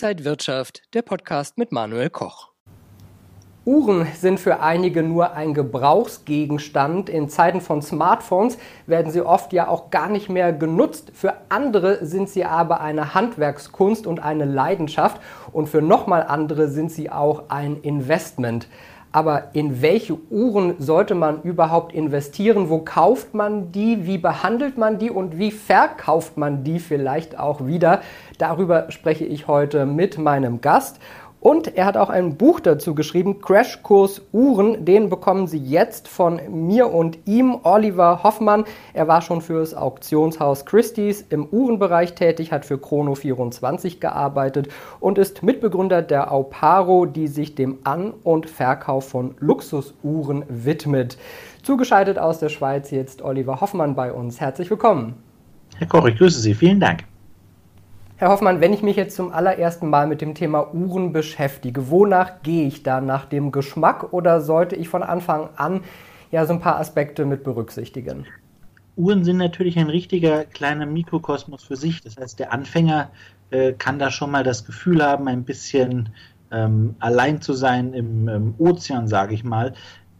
Inside Wirtschaft, der Podcast mit Manuel Koch. Uhren sind für einige nur ein Gebrauchsgegenstand. In Zeiten von Smartphones werden sie oft ja auch gar nicht mehr genutzt. Für andere sind sie aber eine Handwerkskunst und eine Leidenschaft. Und für nochmal andere sind sie auch ein Investment. Aber in welche Uhren sollte man überhaupt investieren? Wo kauft man die? Wie behandelt man die? Und wie verkauft man die vielleicht auch wieder? Darüber spreche ich heute mit meinem Gast. Und er hat auch ein Buch dazu geschrieben, Crashkurs Uhren. Den bekommen Sie jetzt von mir und ihm, Oliver Hoffmann. Er war schon für das Auktionshaus Christie's im Uhrenbereich tätig, hat für Chrono24 gearbeitet und ist Mitbegründer der Auparo, die sich dem An- und Verkauf von Luxusuhren widmet. Zugeschaltet aus der Schweiz jetzt Oliver Hoffmann bei uns. Herzlich willkommen. Herr Koch, ich grüße Sie. Vielen Dank. Herr Hoffmann, wenn ich mich jetzt zum allerersten Mal mit dem Thema Uhren beschäftige, wonach gehe ich da? Nach dem Geschmack oder sollte ich von Anfang an ja so ein paar Aspekte mit berücksichtigen? Uhren sind natürlich ein richtiger kleiner Mikrokosmos für sich. Das heißt, der Anfänger äh, kann da schon mal das Gefühl haben, ein bisschen ähm, allein zu sein im, im Ozean, sage ich mal.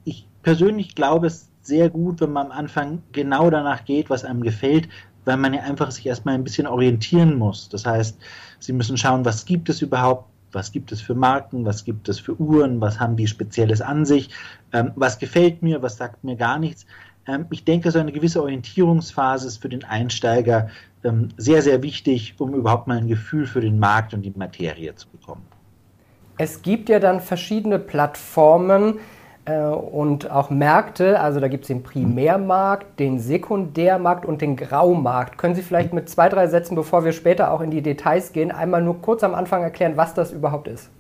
Ich persönlich glaube es sehr gut, wenn man am Anfang genau danach geht, was einem gefällt, weil man ja einfach sich erstmal ein bisschen orientieren muss. Das heißt, Sie müssen schauen, was gibt es überhaupt, was gibt es für Marken, was gibt es für Uhren, was haben die Spezielles an sich, ähm, was gefällt mir, was sagt mir gar nichts. Ähm, ich denke, so eine gewisse Orientierungsphase ist für den Einsteiger ähm, sehr, sehr wichtig, um überhaupt mal ein Gefühl für den Markt und die Materie zu bekommen. Es gibt ja dann verschiedene Plattformen, und auch Märkte. Also da gibt es den Primärmarkt, den Sekundärmarkt und den Graumarkt. Können Sie vielleicht mit zwei, drei Sätzen, bevor wir später auch in die Details gehen, einmal nur kurz am Anfang erklären, was das überhaupt ist?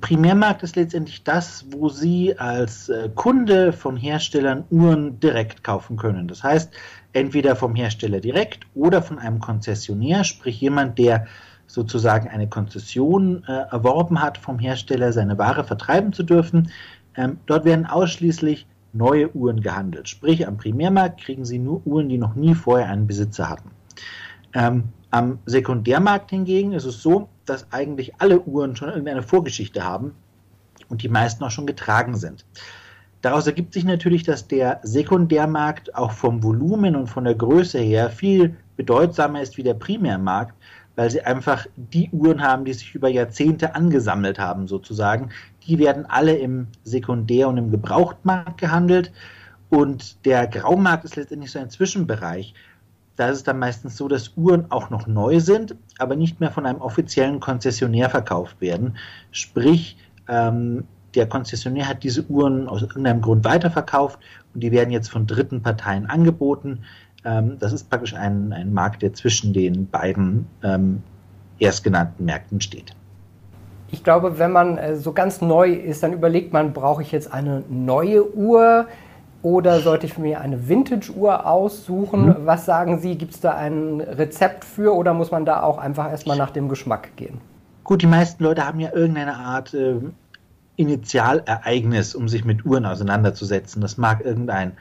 Primärmarkt ist letztendlich das, wo Sie als äh, Kunde von Herstellern Uhren direkt kaufen können. Das heißt, entweder vom Hersteller direkt oder von einem Konzessionär, sprich jemand, der sozusagen eine Konzession äh, erworben hat vom Hersteller, seine Ware vertreiben zu dürfen. Ähm, dort werden ausschließlich neue Uhren gehandelt. Sprich, am Primärmarkt kriegen Sie nur Uhren, die noch nie vorher einen Besitzer hatten. Ähm, am Sekundärmarkt hingegen ist es so, dass eigentlich alle Uhren schon irgendeine Vorgeschichte haben und die meisten auch schon getragen sind. Daraus ergibt sich natürlich, dass der Sekundärmarkt auch vom Volumen und von der Größe her viel bedeutsamer ist wie der Primärmarkt, weil sie einfach die Uhren haben, die sich über Jahrzehnte angesammelt haben, sozusagen. Die werden alle im Sekundär- und im Gebrauchtmarkt gehandelt. Und der Graumarkt ist letztendlich so ein Zwischenbereich. Da ist es dann meistens so, dass Uhren auch noch neu sind, aber nicht mehr von einem offiziellen Konzessionär verkauft werden. Sprich, ähm, der Konzessionär hat diese Uhren aus irgendeinem Grund weiterverkauft und die werden jetzt von dritten Parteien angeboten. Ähm, das ist praktisch ein, ein Markt, der zwischen den beiden ähm, erstgenannten Märkten steht. Ich glaube, wenn man äh, so ganz neu ist, dann überlegt man, brauche ich jetzt eine neue Uhr oder sollte ich mir eine Vintage-Uhr aussuchen? Mhm. Was sagen Sie? Gibt es da ein Rezept für oder muss man da auch einfach erstmal nach dem Geschmack gehen? Gut, die meisten Leute haben ja irgendeine Art äh, Initialereignis, um sich mit Uhren auseinanderzusetzen. Das mag irgendein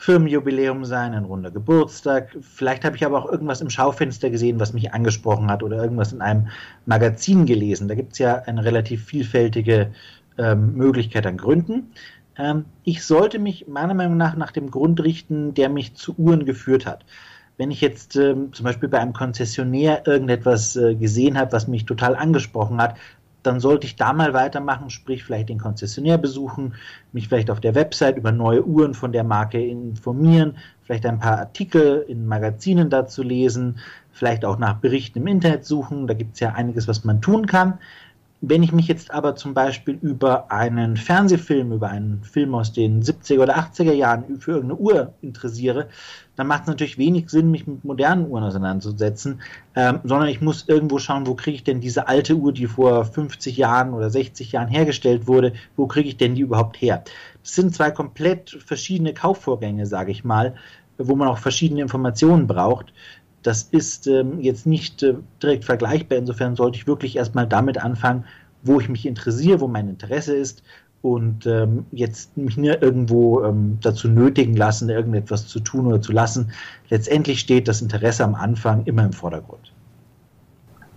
Firmenjubiläum sein, ein runder Geburtstag. Vielleicht habe ich aber auch irgendwas im Schaufenster gesehen, was mich angesprochen hat oder irgendwas in einem Magazin gelesen. Da gibt es ja eine relativ vielfältige ähm, Möglichkeit an Gründen. Ähm, ich sollte mich meiner Meinung nach nach dem Grund richten, der mich zu Uhren geführt hat. Wenn ich jetzt ähm, zum Beispiel bei einem Konzessionär irgendetwas äh, gesehen habe, was mich total angesprochen hat, dann sollte ich da mal weitermachen, sprich vielleicht den Konzessionär besuchen, mich vielleicht auf der Website über neue Uhren von der Marke informieren, vielleicht ein paar Artikel in Magazinen dazu lesen, vielleicht auch nach Berichten im Internet suchen. Da gibt es ja einiges, was man tun kann. Wenn ich mich jetzt aber zum Beispiel über einen Fernsehfilm, über einen Film aus den 70er oder 80er Jahren für irgendeine Uhr interessiere, dann macht es natürlich wenig Sinn, mich mit modernen Uhren auseinanderzusetzen, ähm, sondern ich muss irgendwo schauen, wo kriege ich denn diese alte Uhr, die vor 50 Jahren oder 60 Jahren hergestellt wurde, wo kriege ich denn die überhaupt her? Das sind zwei komplett verschiedene Kaufvorgänge, sage ich mal, wo man auch verschiedene Informationen braucht. Das ist ähm, jetzt nicht äh, direkt vergleichbar. Insofern sollte ich wirklich erstmal damit anfangen, wo ich mich interessiere, wo mein Interesse ist und ähm, jetzt mich nicht irgendwo ähm, dazu nötigen lassen, irgendetwas zu tun oder zu lassen. Letztendlich steht das Interesse am Anfang immer im Vordergrund.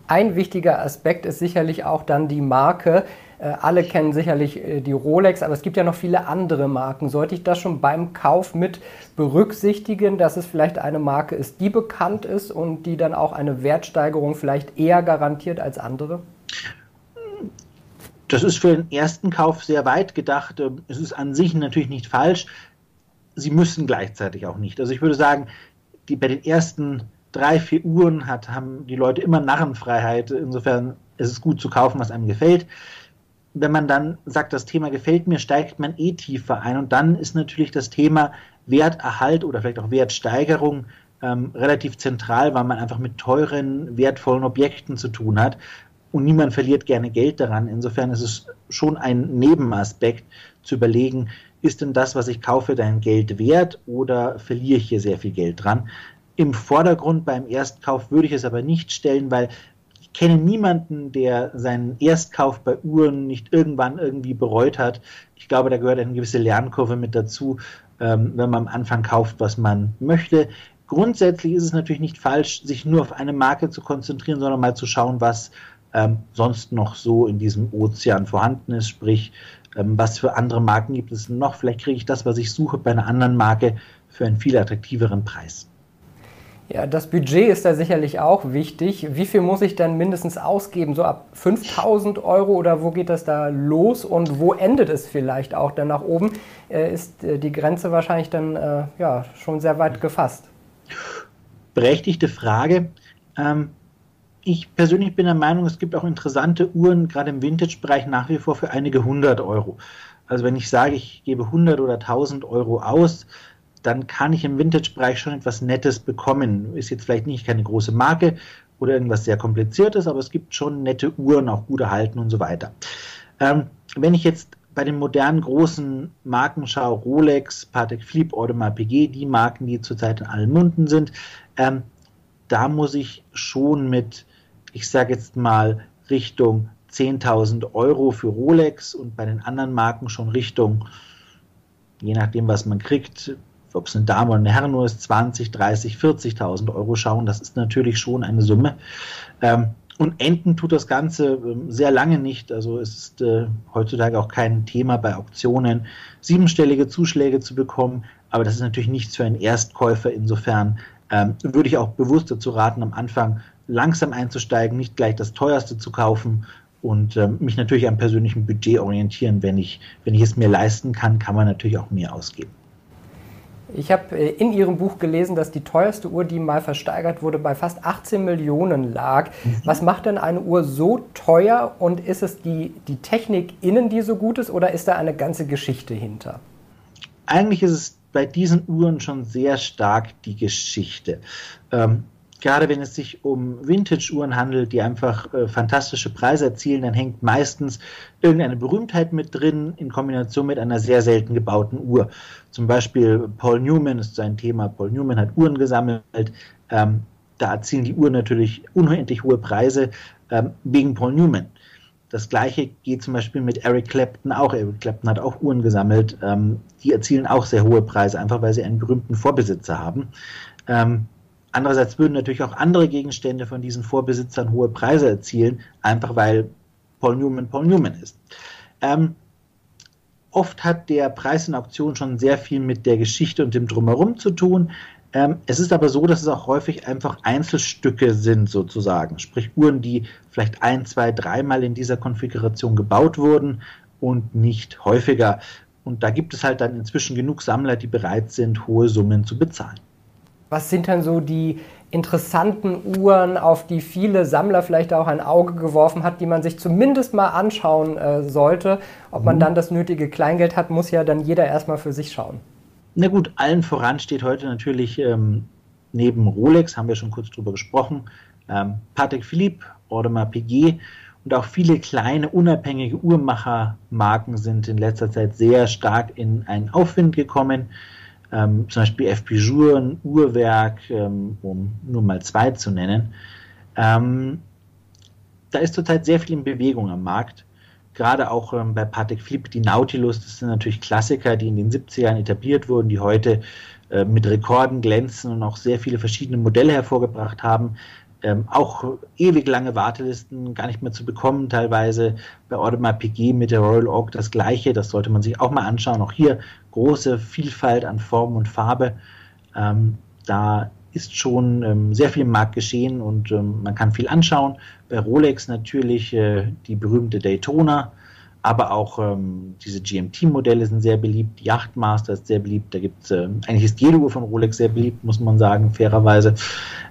Ein wichtiger Aspekt ist sicherlich auch dann die Marke. Äh, alle kennen sicherlich äh, die Rolex, aber es gibt ja noch viele andere Marken. Sollte ich das schon beim Kauf mit berücksichtigen, dass es vielleicht eine Marke ist, die bekannt ist und die dann auch eine Wertsteigerung vielleicht eher garantiert als andere? Das ist für den ersten Kauf sehr weit gedacht. Ähm, es ist an sich natürlich nicht falsch. Sie müssen gleichzeitig auch nicht. Also ich würde sagen, die, bei den ersten drei, vier Uhren hat, haben die Leute immer Narrenfreiheit. Insofern ist es gut zu kaufen, was einem gefällt wenn man dann sagt, das Thema gefällt mir, steigt man eh tiefer ein. Und dann ist natürlich das Thema Werterhalt oder vielleicht auch Wertsteigerung ähm, relativ zentral, weil man einfach mit teuren, wertvollen Objekten zu tun hat. Und niemand verliert gerne Geld daran. Insofern ist es schon ein Nebenaspekt zu überlegen, ist denn das, was ich kaufe, dein Geld wert oder verliere ich hier sehr viel Geld dran? Im Vordergrund beim Erstkauf würde ich es aber nicht stellen, weil kenne niemanden, der seinen Erstkauf bei Uhren nicht irgendwann irgendwie bereut hat. Ich glaube, da gehört eine gewisse Lernkurve mit dazu, ähm, wenn man am Anfang kauft, was man möchte. Grundsätzlich ist es natürlich nicht falsch, sich nur auf eine Marke zu konzentrieren, sondern mal zu schauen, was ähm, sonst noch so in diesem Ozean vorhanden ist. Sprich, ähm, was für andere Marken gibt es noch? Vielleicht kriege ich das, was ich suche, bei einer anderen Marke für einen viel attraktiveren Preis. Ja, das Budget ist da sicherlich auch wichtig. Wie viel muss ich denn mindestens ausgeben? So ab 5000 Euro oder wo geht das da los und wo endet es vielleicht auch dann nach oben? Äh, ist äh, die Grenze wahrscheinlich dann äh, ja, schon sehr weit gefasst? Berechtigte Frage. Ähm, ich persönlich bin der Meinung, es gibt auch interessante Uhren, gerade im Vintage-Bereich nach wie vor für einige hundert Euro. Also wenn ich sage, ich gebe 100 oder 1000 Euro aus, dann kann ich im Vintage-Bereich schon etwas Nettes bekommen. Ist jetzt vielleicht nicht keine große Marke oder irgendwas sehr kompliziertes, aber es gibt schon nette Uhren, auch gut erhalten und so weiter. Ähm, wenn ich jetzt bei den modernen großen Marken schaue, Rolex, Patek Philippe, Audemars PG, die Marken, die zurzeit in allen Munden sind, ähm, da muss ich schon mit, ich sage jetzt mal, Richtung 10.000 Euro für Rolex und bei den anderen Marken schon Richtung, je nachdem, was man kriegt, ob es eine Dame oder eine Herren ist, 20, 30, 40.000 Euro schauen. Das ist natürlich schon eine Summe. Ähm, und enden tut das Ganze ähm, sehr lange nicht. Also es ist äh, heutzutage auch kein Thema bei Auktionen, siebenstellige Zuschläge zu bekommen. Aber das ist natürlich nichts für einen Erstkäufer. Insofern ähm, würde ich auch bewusst dazu raten, am Anfang langsam einzusteigen, nicht gleich das teuerste zu kaufen und ähm, mich natürlich am persönlichen Budget orientieren. Wenn ich, wenn ich es mir leisten kann, kann man natürlich auch mehr ausgeben. Ich habe äh, in Ihrem Buch gelesen, dass die teuerste Uhr, die mal versteigert wurde, bei fast 18 Millionen lag. Mhm. Was macht denn eine Uhr so teuer und ist es die, die Technik innen, die so gut ist oder ist da eine ganze Geschichte hinter? Eigentlich ist es bei diesen Uhren schon sehr stark die Geschichte. Ähm, gerade wenn es sich um Vintage-Uhren handelt, die einfach äh, fantastische Preise erzielen, dann hängt meistens irgendeine Berühmtheit mit drin in Kombination mit einer sehr selten gebauten Uhr. Zum Beispiel Paul Newman ist sein Thema. Paul Newman hat Uhren gesammelt. Ähm, da erzielen die Uhren natürlich unendlich hohe Preise ähm, wegen Paul Newman. Das gleiche geht zum Beispiel mit Eric Clapton auch. Eric Clapton hat auch Uhren gesammelt. Ähm, die erzielen auch sehr hohe Preise, einfach weil sie einen berühmten Vorbesitzer haben. Ähm, Andererseits würden natürlich auch andere Gegenstände von diesen Vorbesitzern hohe Preise erzielen, einfach weil Paul Newman Paul Newman ist. Ähm, oft hat der Preis in Auktionen schon sehr viel mit der Geschichte und dem Drumherum zu tun. Ähm, es ist aber so, dass es auch häufig einfach Einzelstücke sind, sozusagen. Sprich Uhren, die vielleicht ein, zwei, dreimal in dieser Konfiguration gebaut wurden und nicht häufiger. Und da gibt es halt dann inzwischen genug Sammler, die bereit sind, hohe Summen zu bezahlen. Was sind dann so die interessanten Uhren, auf die viele Sammler vielleicht auch ein Auge geworfen hat, die man sich zumindest mal anschauen äh, sollte? Ob man mhm. dann das nötige Kleingeld hat, muss ja dann jeder erstmal für sich schauen. Na gut, allen voran steht heute natürlich ähm, neben Rolex, haben wir schon kurz drüber gesprochen, ähm, Patek Philippe, Audemars Piguet und auch viele kleine unabhängige Uhrmachermarken sind in letzter Zeit sehr stark in einen Aufwind gekommen ähm, zum Beispiel FP Jour, ein Uhrwerk, ähm, um nur mal zwei zu nennen. Ähm, da ist zurzeit sehr viel in Bewegung am Markt. Gerade auch ähm, bei Patek Philippe, die Nautilus, das sind natürlich Klassiker, die in den 70ern etabliert wurden, die heute äh, mit Rekorden glänzen und auch sehr viele verschiedene Modelle hervorgebracht haben. Ähm, auch ewig lange Wartelisten, gar nicht mehr zu bekommen, teilweise bei Audemars PG mit der Royal Oak das gleiche, das sollte man sich auch mal anschauen. Auch hier große Vielfalt an Form und Farbe. Ähm, da ist schon ähm, sehr viel im Markt geschehen und ähm, man kann viel anschauen. Bei Rolex natürlich äh, die berühmte Daytona, aber auch ähm, diese GMT-Modelle sind sehr beliebt. Yachtmaster ist sehr beliebt. Da gibt es, äh, eigentlich ist jede Uhr von Rolex sehr beliebt, muss man sagen, fairerweise.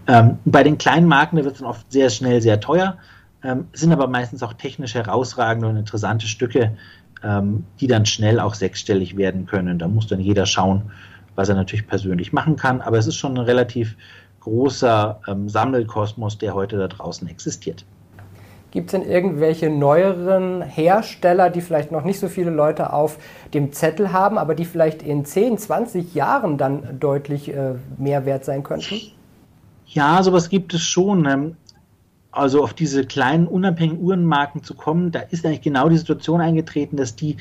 Ähm, bei den kleinen Marken, da wird es dann oft sehr schnell sehr teuer, ähm, sind aber meistens auch technisch herausragende und interessante Stücke, ähm, die dann schnell auch sechsstellig werden können. Da muss dann jeder schauen, was er natürlich persönlich machen kann. Aber es ist schon ein relativ großer ähm, Sammelkosmos, der heute da draußen existiert. Gibt es denn irgendwelche neueren Hersteller, die vielleicht noch nicht so viele Leute auf dem Zettel haben, aber die vielleicht in 10, 20 Jahren dann deutlich äh, mehr wert sein könnten? Ja, sowas gibt es schon. Ähm, also auf diese kleinen unabhängigen Uhrenmarken zu kommen, da ist eigentlich genau die Situation eingetreten, dass die,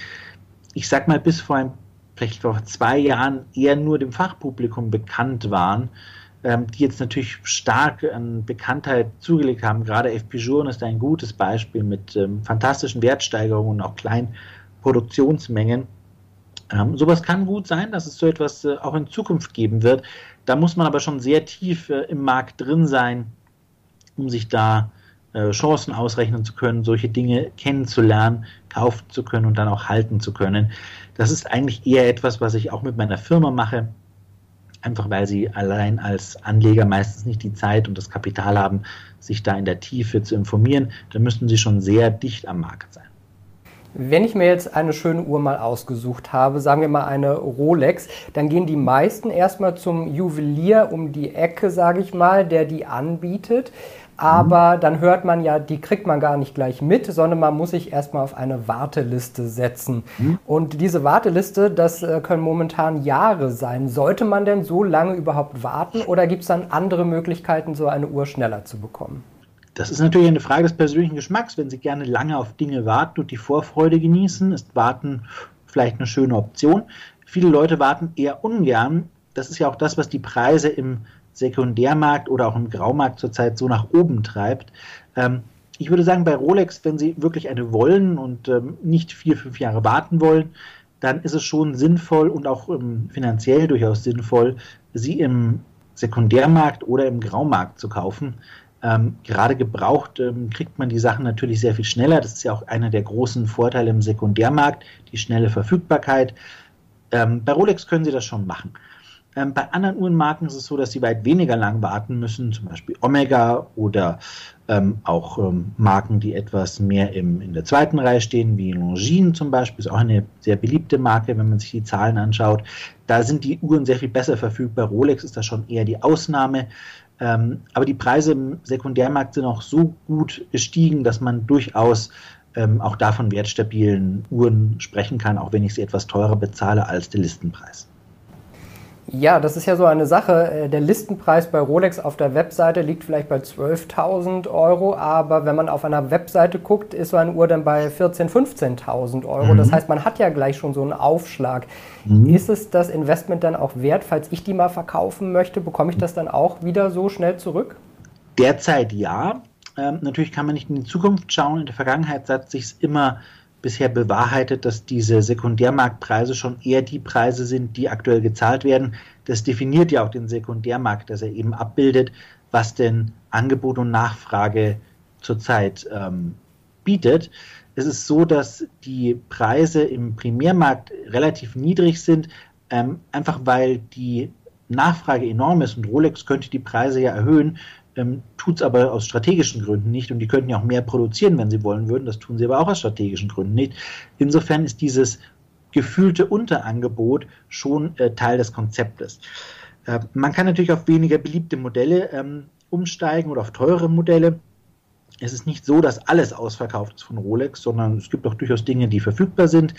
ich sag mal, bis vor ein, vielleicht vor zwei Jahren eher nur dem Fachpublikum bekannt waren die jetzt natürlich stark an Bekanntheit zugelegt haben. Gerade FP Journe ist ein gutes Beispiel mit ähm, fantastischen Wertsteigerungen und auch kleinen Produktionsmengen. Ähm, sowas kann gut sein, dass es so etwas äh, auch in Zukunft geben wird. Da muss man aber schon sehr tief äh, im Markt drin sein, um sich da äh, Chancen ausrechnen zu können, solche Dinge kennenzulernen, kaufen zu können und dann auch halten zu können. Das ist eigentlich eher etwas, was ich auch mit meiner Firma mache einfach weil sie allein als Anleger meistens nicht die Zeit und das Kapital haben, sich da in der Tiefe zu informieren. Da müssten sie schon sehr dicht am Markt sein. Wenn ich mir jetzt eine schöne Uhr mal ausgesucht habe, sagen wir mal eine Rolex, dann gehen die meisten erstmal zum Juwelier um die Ecke, sage ich mal, der die anbietet aber mhm. dann hört man ja, die kriegt man gar nicht gleich mit, sondern man muss sich erstmal auf eine Warteliste setzen. Mhm. Und diese Warteliste, das äh, können momentan Jahre sein. Sollte man denn so lange überhaupt warten oder gibt es dann andere Möglichkeiten, so eine Uhr schneller zu bekommen? Das ist natürlich eine Frage des persönlichen Geschmacks. Wenn Sie gerne lange auf Dinge warten und die Vorfreude genießen, ist Warten vielleicht eine schöne Option. Viele Leute warten eher ungern. Das ist ja auch das, was die Preise im Sekundärmarkt oder auch im Graumarkt zurzeit so nach oben treibt. Ähm, ich würde sagen, bei Rolex, wenn Sie wirklich eine wollen und ähm, nicht vier, fünf Jahre warten wollen, dann ist es schon sinnvoll und auch ähm, finanziell durchaus sinnvoll, sie im Sekundärmarkt oder im Graumarkt zu kaufen. Ähm, gerade gebraucht ähm, kriegt man die Sachen natürlich sehr viel schneller. Das ist ja auch einer der großen Vorteile im Sekundärmarkt, die schnelle Verfügbarkeit. Ähm, bei Rolex können Sie das schon machen. Ähm, bei anderen Uhrenmarken ist es so, dass sie weit weniger lang warten müssen, zum Beispiel Omega oder ähm, auch ähm, Marken, die etwas mehr im, in der zweiten Reihe stehen, wie Longines zum Beispiel, ist auch eine sehr beliebte Marke, wenn man sich die Zahlen anschaut. Da sind die Uhren sehr viel besser verfügbar. Rolex ist da schon eher die Ausnahme. Ähm, aber die Preise im Sekundärmarkt sind auch so gut gestiegen, dass man durchaus ähm, auch davon wertstabilen Uhren sprechen kann, auch wenn ich sie etwas teurer bezahle als der Listenpreis. Ja, das ist ja so eine Sache. Äh, der Listenpreis bei Rolex auf der Webseite liegt vielleicht bei 12.000 Euro, aber wenn man auf einer Webseite guckt, ist so eine Uhr dann bei 14.000, 15.000 Euro. Mhm. Das heißt, man hat ja gleich schon so einen Aufschlag. Mhm. Ist es das Investment dann auch wert, falls ich die mal verkaufen möchte? Bekomme ich das dann auch wieder so schnell zurück? Derzeit ja. Ähm, natürlich kann man nicht in die Zukunft schauen. In der Vergangenheit hat sich immer bisher bewahrheitet, dass diese Sekundärmarktpreise schon eher die Preise sind, die aktuell gezahlt werden. Das definiert ja auch den Sekundärmarkt, dass er eben abbildet, was denn Angebot und Nachfrage zurzeit ähm, bietet. Es ist so, dass die Preise im Primärmarkt relativ niedrig sind, ähm, einfach weil die Nachfrage enorm ist und Rolex könnte die Preise ja erhöhen, ähm, tut es aber aus strategischen Gründen nicht und die könnten ja auch mehr produzieren, wenn sie wollen würden. Das tun sie aber auch aus strategischen Gründen nicht. Insofern ist dieses gefühlte Unterangebot schon äh, Teil des Konzeptes. Äh, man kann natürlich auf weniger beliebte Modelle ähm, umsteigen oder auf teure Modelle. Es ist nicht so, dass alles ausverkauft ist von Rolex, sondern es gibt auch durchaus Dinge, die verfügbar sind.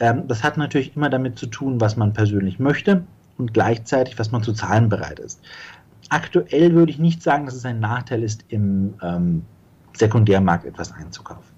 Ähm, das hat natürlich immer damit zu tun, was man persönlich möchte und gleichzeitig, was man zu zahlen bereit ist. Aktuell würde ich nicht sagen, dass es ein Nachteil ist, im ähm, Sekundärmarkt etwas einzukaufen.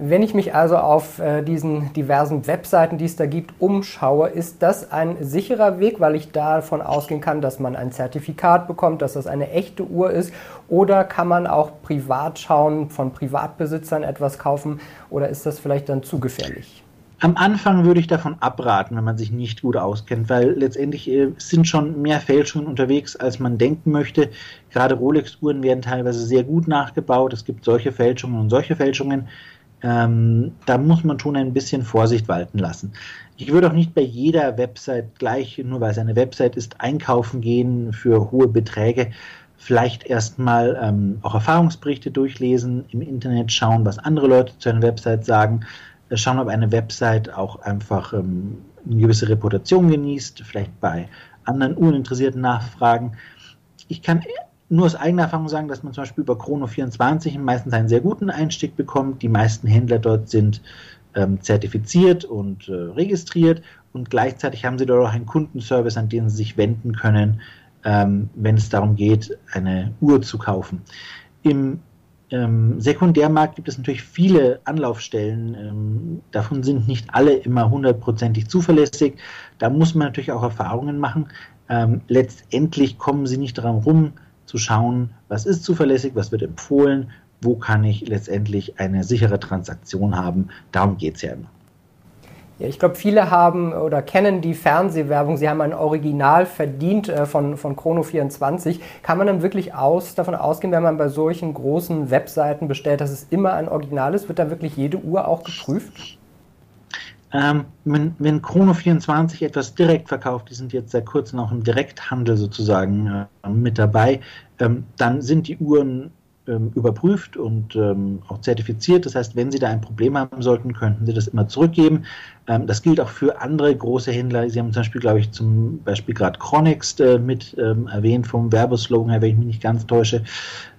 Wenn ich mich also auf äh, diesen diversen Webseiten, die es da gibt, umschaue, ist das ein sicherer Weg, weil ich davon ausgehen kann, dass man ein Zertifikat bekommt, dass das eine echte Uhr ist? Oder kann man auch privat schauen, von Privatbesitzern etwas kaufen? Oder ist das vielleicht dann zu gefährlich? Am Anfang würde ich davon abraten, wenn man sich nicht gut auskennt, weil letztendlich äh, sind schon mehr Fälschungen unterwegs, als man denken möchte. Gerade Rolex-Uhren werden teilweise sehr gut nachgebaut. Es gibt solche Fälschungen und solche Fälschungen. Ähm, da muss man schon ein bisschen Vorsicht walten lassen. Ich würde auch nicht bei jeder Website gleich, nur weil es eine Website ist, einkaufen gehen für hohe Beträge. Vielleicht erstmal ähm, auch Erfahrungsberichte durchlesen, im Internet schauen, was andere Leute zu einer Website sagen schauen, ob eine Website auch einfach ähm, eine gewisse Reputation genießt, vielleicht bei anderen Uninteressierten nachfragen. Ich kann nur aus eigener Erfahrung sagen, dass man zum Beispiel über Chrono24 meistens einen sehr guten Einstieg bekommt. Die meisten Händler dort sind ähm, zertifiziert und äh, registriert und gleichzeitig haben sie dort auch einen Kundenservice, an den sie sich wenden können, ähm, wenn es darum geht, eine Uhr zu kaufen. Im ähm, Sekundärmarkt gibt es natürlich viele Anlaufstellen. Ähm, davon sind nicht alle immer hundertprozentig zuverlässig. Da muss man natürlich auch Erfahrungen machen. Ähm, letztendlich kommen sie nicht daran rum, zu schauen, was ist zuverlässig, was wird empfohlen, wo kann ich letztendlich eine sichere Transaktion haben. Darum geht es ja immer. Ja, ich glaube, viele haben oder kennen die Fernsehwerbung. Sie haben ein Original verdient äh, von, von Chrono24. Kann man dann wirklich aus, davon ausgehen, wenn man bei solchen großen Webseiten bestellt, dass es immer ein Original ist? Wird da wirklich jede Uhr auch geprüft? Ähm, wenn, wenn Chrono24 etwas direkt verkauft, die sind jetzt seit kurzem auch im Direkthandel sozusagen äh, mit dabei, ähm, dann sind die Uhren ähm, überprüft und ähm, auch zertifiziert. Das heißt, wenn Sie da ein Problem haben sollten, könnten Sie das immer zurückgeben. Ähm, das gilt auch für andere große Händler. Sie haben zum Beispiel, glaube ich, zum Beispiel gerade Chronix äh, mit ähm, erwähnt vom Werbeslogan her, wenn ich mich nicht ganz täusche.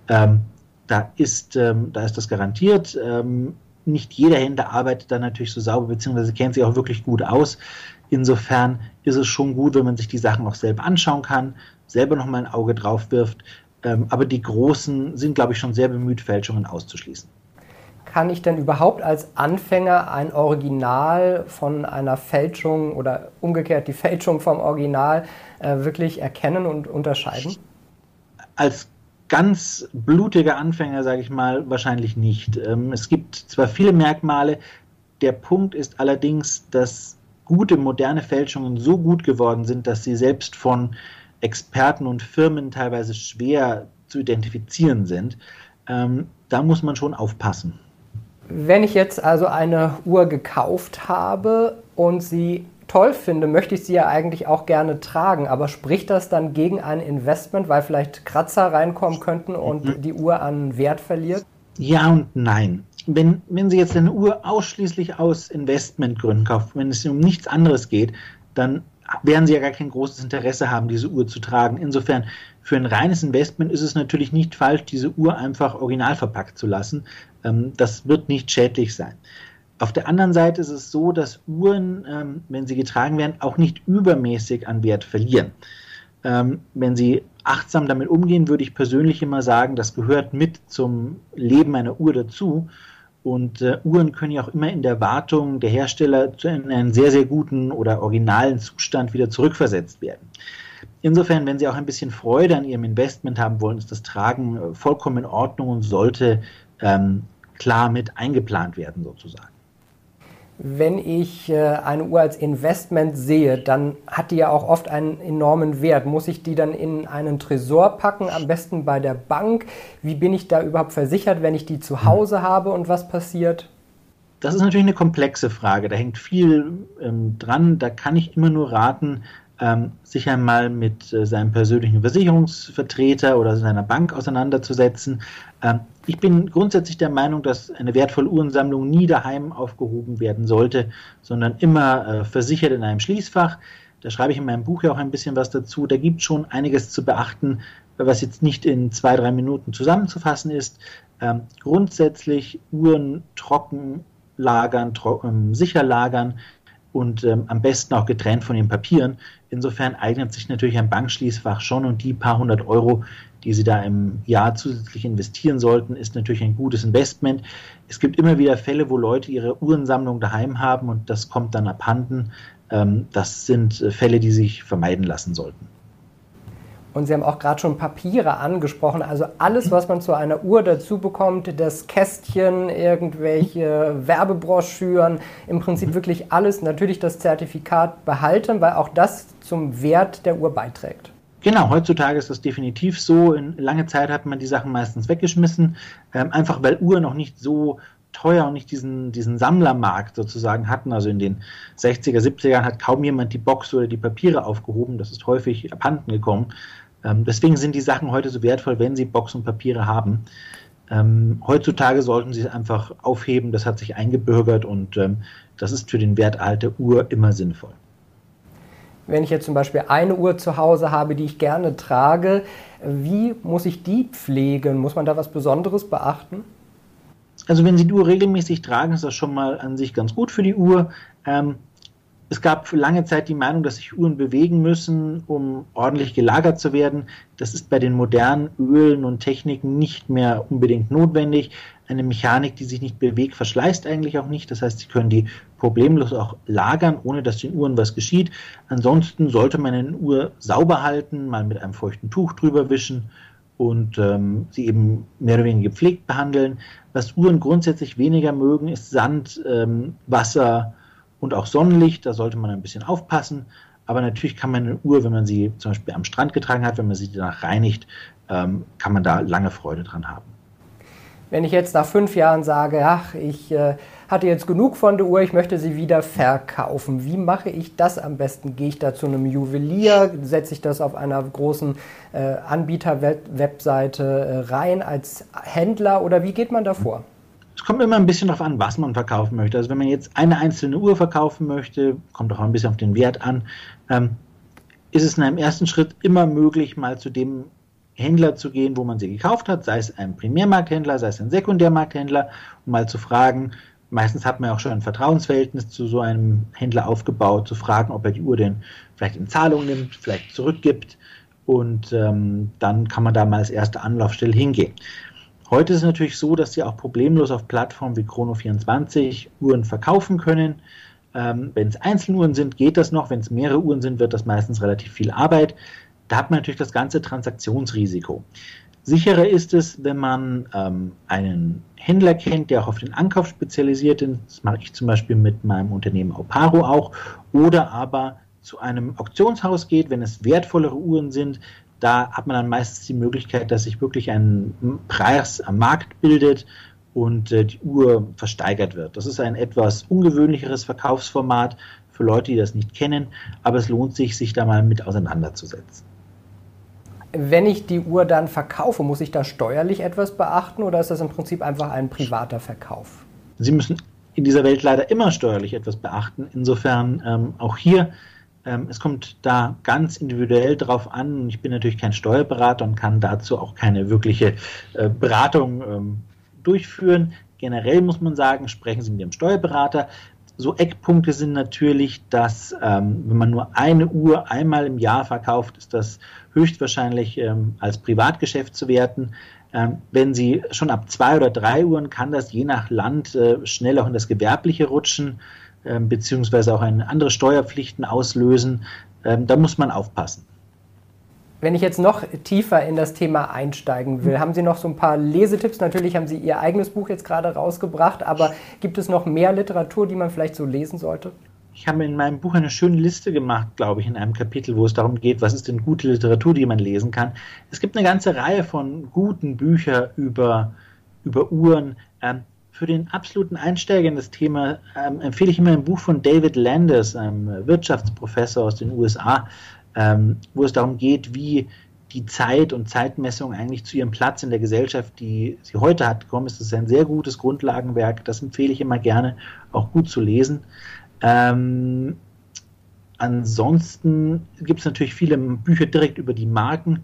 Ähm, da ist, ähm, da ist das garantiert. nicht jeder Händler arbeitet da natürlich so sauber, beziehungsweise kennt sich auch wirklich gut aus. Insofern ist es schon gut, wenn man sich die Sachen auch selber anschauen kann, selber nochmal ein Auge drauf wirft. Ähm, aber die Großen sind, glaube ich, schon sehr bemüht, Fälschungen auszuschließen. Kann ich denn überhaupt als Anfänger ein Original von einer Fälschung oder umgekehrt die Fälschung vom Original äh, wirklich erkennen und unterscheiden? Als ganz blutiger Anfänger, sage ich mal, wahrscheinlich nicht. Ähm, es gibt zwar viele Merkmale, der Punkt ist allerdings, dass gute moderne Fälschungen so gut geworden sind, dass sie selbst von Experten und Firmen teilweise schwer zu identifizieren sind. Ähm, da muss man schon aufpassen. Wenn ich jetzt also eine Uhr gekauft habe und sie toll finde, möchte ich sie ja eigentlich auch gerne tragen. Aber spricht das dann gegen ein Investment, weil vielleicht Kratzer reinkommen könnten und mhm. die Uhr an Wert verliert? Ja und nein. Wenn, wenn Sie jetzt eine Uhr ausschließlich aus Investmentgründen kaufen, wenn es um nichts anderes geht, dann werden sie ja gar kein großes Interesse haben, diese Uhr zu tragen. Insofern, für ein reines Investment ist es natürlich nicht falsch, diese Uhr einfach original verpackt zu lassen. Ähm, das wird nicht schädlich sein. Auf der anderen Seite ist es so, dass Uhren, ähm, wenn sie getragen werden, auch nicht übermäßig an Wert verlieren. Ähm, wenn sie achtsam damit umgehen, würde ich persönlich immer sagen, das gehört mit zum Leben einer Uhr dazu. Und äh, Uhren können ja auch immer in der Wartung der Hersteller in einen sehr, sehr guten oder originalen Zustand wieder zurückversetzt werden. Insofern, wenn Sie auch ein bisschen Freude an Ihrem Investment haben wollen, ist das Tragen äh, vollkommen in Ordnung und sollte ähm, klar mit eingeplant werden sozusagen. Wenn ich äh, eine Uhr als Investment sehe, dann hat die ja auch oft einen enormen Wert. Muss ich die dann in einen Tresor packen, am besten bei der Bank? Wie bin ich da überhaupt versichert, wenn ich die zu Hause habe und was passiert? Das ist natürlich eine komplexe Frage. Da hängt viel ähm, dran. Da kann ich immer nur raten, ähm, sich einmal mit äh, seinem persönlichen Versicherungsvertreter oder seiner Bank auseinanderzusetzen. Ähm, ich bin grundsätzlich der Meinung, dass eine wertvolle Uhrensammlung nie daheim aufgehoben werden sollte, sondern immer äh, versichert in einem Schließfach. Da schreibe ich in meinem Buch ja auch ein bisschen was dazu. Da gibt es schon einiges zu beachten, was jetzt nicht in zwei, drei Minuten zusammenzufassen ist. Ähm, grundsätzlich Uhren trocken lagern, tro ähm, sicher lagern, und ähm, am besten auch getrennt von den Papieren. Insofern eignet sich natürlich ein Bankschließfach schon und die paar hundert Euro, die Sie da im Jahr zusätzlich investieren sollten, ist natürlich ein gutes Investment. Es gibt immer wieder Fälle, wo Leute ihre Uhrensammlung daheim haben und das kommt dann abhanden. Ähm, das sind äh, Fälle, die sich vermeiden lassen sollten. Und Sie haben auch gerade schon Papiere angesprochen. Also alles, was man zu einer Uhr dazu bekommt, das Kästchen, irgendwelche Werbebroschüren, im Prinzip wirklich alles, natürlich das Zertifikat behalten, weil auch das zum Wert der Uhr beiträgt. Genau, heutzutage ist das definitiv so. In lange Zeit hat man die Sachen meistens weggeschmissen, ähm, einfach weil Uhren noch nicht so teuer und nicht diesen, diesen Sammlermarkt sozusagen hatten. Also in den 60er, 70er hat kaum jemand die Box oder die Papiere aufgehoben. Das ist häufig abhanden gekommen. Ähm, deswegen sind die Sachen heute so wertvoll, wenn sie Box und Papiere haben. Ähm, heutzutage sollten sie es einfach aufheben. Das hat sich eingebürgert und ähm, das ist für den Werterhalt der Uhr immer sinnvoll. Wenn ich jetzt zum Beispiel eine Uhr zu Hause habe, die ich gerne trage, wie muss ich die pflegen? Muss man da was Besonderes beachten? Also wenn Sie die Uhr regelmäßig tragen, ist das schon mal an sich ganz gut für die Uhr. Ähm, es gab lange Zeit die Meinung, dass sich Uhren bewegen müssen, um ordentlich gelagert zu werden. Das ist bei den modernen Ölen und Techniken nicht mehr unbedingt notwendig. Eine Mechanik, die sich nicht bewegt, verschleißt eigentlich auch nicht. Das heißt, Sie können die problemlos auch lagern, ohne dass den Uhren was geschieht. Ansonsten sollte man eine Uhr sauber halten, mal mit einem feuchten Tuch drüber wischen und ähm, sie eben mehr oder weniger gepflegt behandeln. Was Uhren grundsätzlich weniger mögen, ist Sand, ähm, Wasser, und auch Sonnenlicht, da sollte man ein bisschen aufpassen. Aber natürlich kann man eine Uhr, wenn man sie zum Beispiel am Strand getragen hat, wenn man sie danach reinigt, ähm, kann man da lange Freude dran haben. Wenn ich jetzt nach fünf Jahren sage, ach, ich äh, hatte jetzt genug von der Uhr, ich möchte sie wieder verkaufen, wie mache ich das am besten? Gehe ich da zu einem Juwelier, setze ich das auf einer großen äh, Anbieter-Webseite äh, rein als Händler oder wie geht man da vor? Es kommt immer ein bisschen darauf an, was man verkaufen möchte. Also wenn man jetzt eine einzelne Uhr verkaufen möchte, kommt auch ein bisschen auf den Wert an, ähm, ist es in einem ersten Schritt immer möglich, mal zu dem Händler zu gehen, wo man sie gekauft hat, sei es ein Primärmarkthändler, sei es ein Sekundärmarkthändler, um mal zu fragen, meistens hat man auch schon ein Vertrauensverhältnis zu so einem Händler aufgebaut, zu fragen, ob er die Uhr denn vielleicht in Zahlung nimmt, vielleicht zurückgibt und ähm, dann kann man da mal als erste Anlaufstelle hingehen. Heute ist es natürlich so, dass Sie auch problemlos auf Plattformen wie Chrono24 Uhren verkaufen können. Ähm, wenn es Einzeluhren sind, geht das noch. Wenn es mehrere Uhren sind, wird das meistens relativ viel Arbeit. Da hat man natürlich das ganze Transaktionsrisiko. Sicherer ist es, wenn man ähm, einen Händler kennt, der auch auf den Ankauf spezialisiert ist. Das mache ich zum Beispiel mit meinem Unternehmen Auparo auch. Oder aber zu einem Auktionshaus geht, wenn es wertvollere Uhren sind, da hat man dann meistens die Möglichkeit, dass sich wirklich ein Preis am Markt bildet und äh, die Uhr versteigert wird. Das ist ein etwas ungewöhnlicheres Verkaufsformat für Leute, die das nicht kennen, aber es lohnt sich, sich da mal mit auseinanderzusetzen. Wenn ich die Uhr dann verkaufe, muss ich da steuerlich etwas beachten oder ist das im Prinzip einfach ein privater Verkauf? Sie müssen in dieser Welt leider immer steuerlich etwas beachten. Insofern ähm, auch hier ähm, es kommt da ganz individuell drauf an. Ich bin natürlich kein Steuerberater und kann dazu auch keine wirkliche äh, Beratung ähm, durchführen. Generell muss man sagen, sprechen Sie mit Ihrem Steuerberater. So Eckpunkte sind natürlich, dass ähm, wenn man nur eine Uhr einmal im Jahr verkauft, ist das höchstwahrscheinlich ähm, als Privatgeschäft zu werten. Ähm, wenn Sie schon ab zwei oder drei Uhren kann das je nach Land äh, schnell auch in das Gewerbliche rutschen. Ähm, beziehungsweise auch eine andere Steuerpflichten auslösen. Ähm, da muss man aufpassen. Wenn ich jetzt noch tiefer in das Thema einsteigen will, haben Sie noch so ein paar Lesetipps? Natürlich haben Sie Ihr eigenes Buch jetzt gerade rausgebracht, aber gibt es noch mehr Literatur, die man vielleicht so lesen sollte? Ich habe in meinem Buch eine schöne Liste gemacht, glaube ich, in einem Kapitel, wo es darum geht, was ist denn gute Literatur, die man lesen kann. Es gibt eine ganze Reihe von guten Büchern über, über Uhren. Ähm, für den absoluten Einsteiger in das Thema ähm, empfehle ich immer ein Buch von David Landers, einem Wirtschaftsprofessor aus den USA, ähm, wo es darum geht, wie die Zeit und Zeitmessung eigentlich zu ihrem Platz in der Gesellschaft, die sie heute hat, gekommen ist. Das ist ein sehr gutes Grundlagenwerk. Das empfehle ich immer gerne, auch gut zu lesen. Ähm, ansonsten gibt es natürlich viele Bücher direkt über die Marken.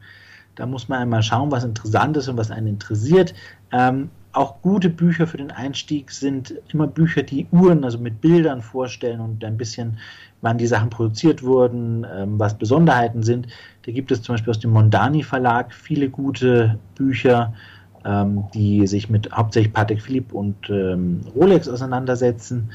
Da muss man einmal schauen, was interessant ist und was einen interessiert. Ähm, auch gute Bücher für den Einstieg sind immer Bücher, die Uhren, also mit Bildern vorstellen und ein bisschen, wann die Sachen produziert wurden, ähm, was Besonderheiten sind. Da gibt es zum Beispiel aus dem Mondani Verlag viele gute Bücher, ähm, die sich mit hauptsächlich Patek Philippe und ähm, Rolex auseinandersetzen,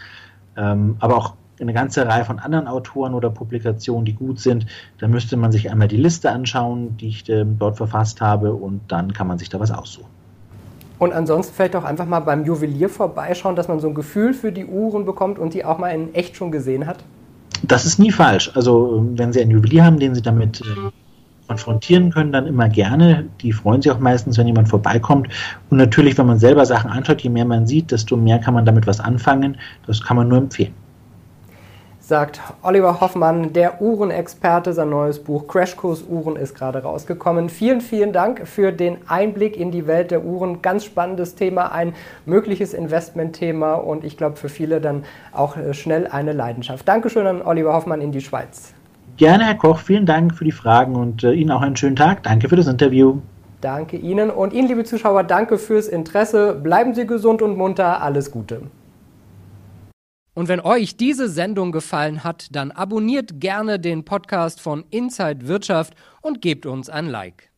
ähm, aber auch eine ganze Reihe von anderen Autoren oder Publikationen, die gut sind. Da müsste man sich einmal die Liste anschauen, die ich ähm, dort verfasst habe, und dann kann man sich da was aussuchen. Und ansonsten vielleicht auch einfach mal beim Juwelier vorbeischauen, dass man so ein Gefühl für die Uhren bekommt und die auch mal in echt schon gesehen hat? Das ist nie falsch. Also wenn Sie einen Juwelier haben, den Sie damit äh, konfrontieren können, dann immer gerne. Die freuen sich auch meistens, wenn jemand vorbeikommt. Und natürlich, wenn man selber Sachen anschaut, je mehr man sieht, desto mehr kann man damit was anfangen. Das kann man nur empfehlen sagt Oliver Hoffmann, der Uhrenexperte. Sein neues Buch Crashkurs Uhren ist gerade rausgekommen. Vielen, vielen Dank für den Einblick in die Welt der Uhren. Ganz spannendes Thema, ein mögliches Investmentthema und ich glaube für viele dann auch äh, schnell eine Leidenschaft. Dankeschön an Oliver Hoffmann in die Schweiz. Gerne, Herr Koch. Vielen Dank für die Fragen und äh, Ihnen auch einen schönen Tag. Danke für das Interview. Danke Ihnen und Ihnen, liebe Zuschauer, danke fürs Interesse. Bleiben Sie gesund und munter. Alles Gute. Und wenn euch diese Sendung gefallen hat, dann abonniert gerne den Podcast von Inside Wirtschaft und gebt uns ein Like.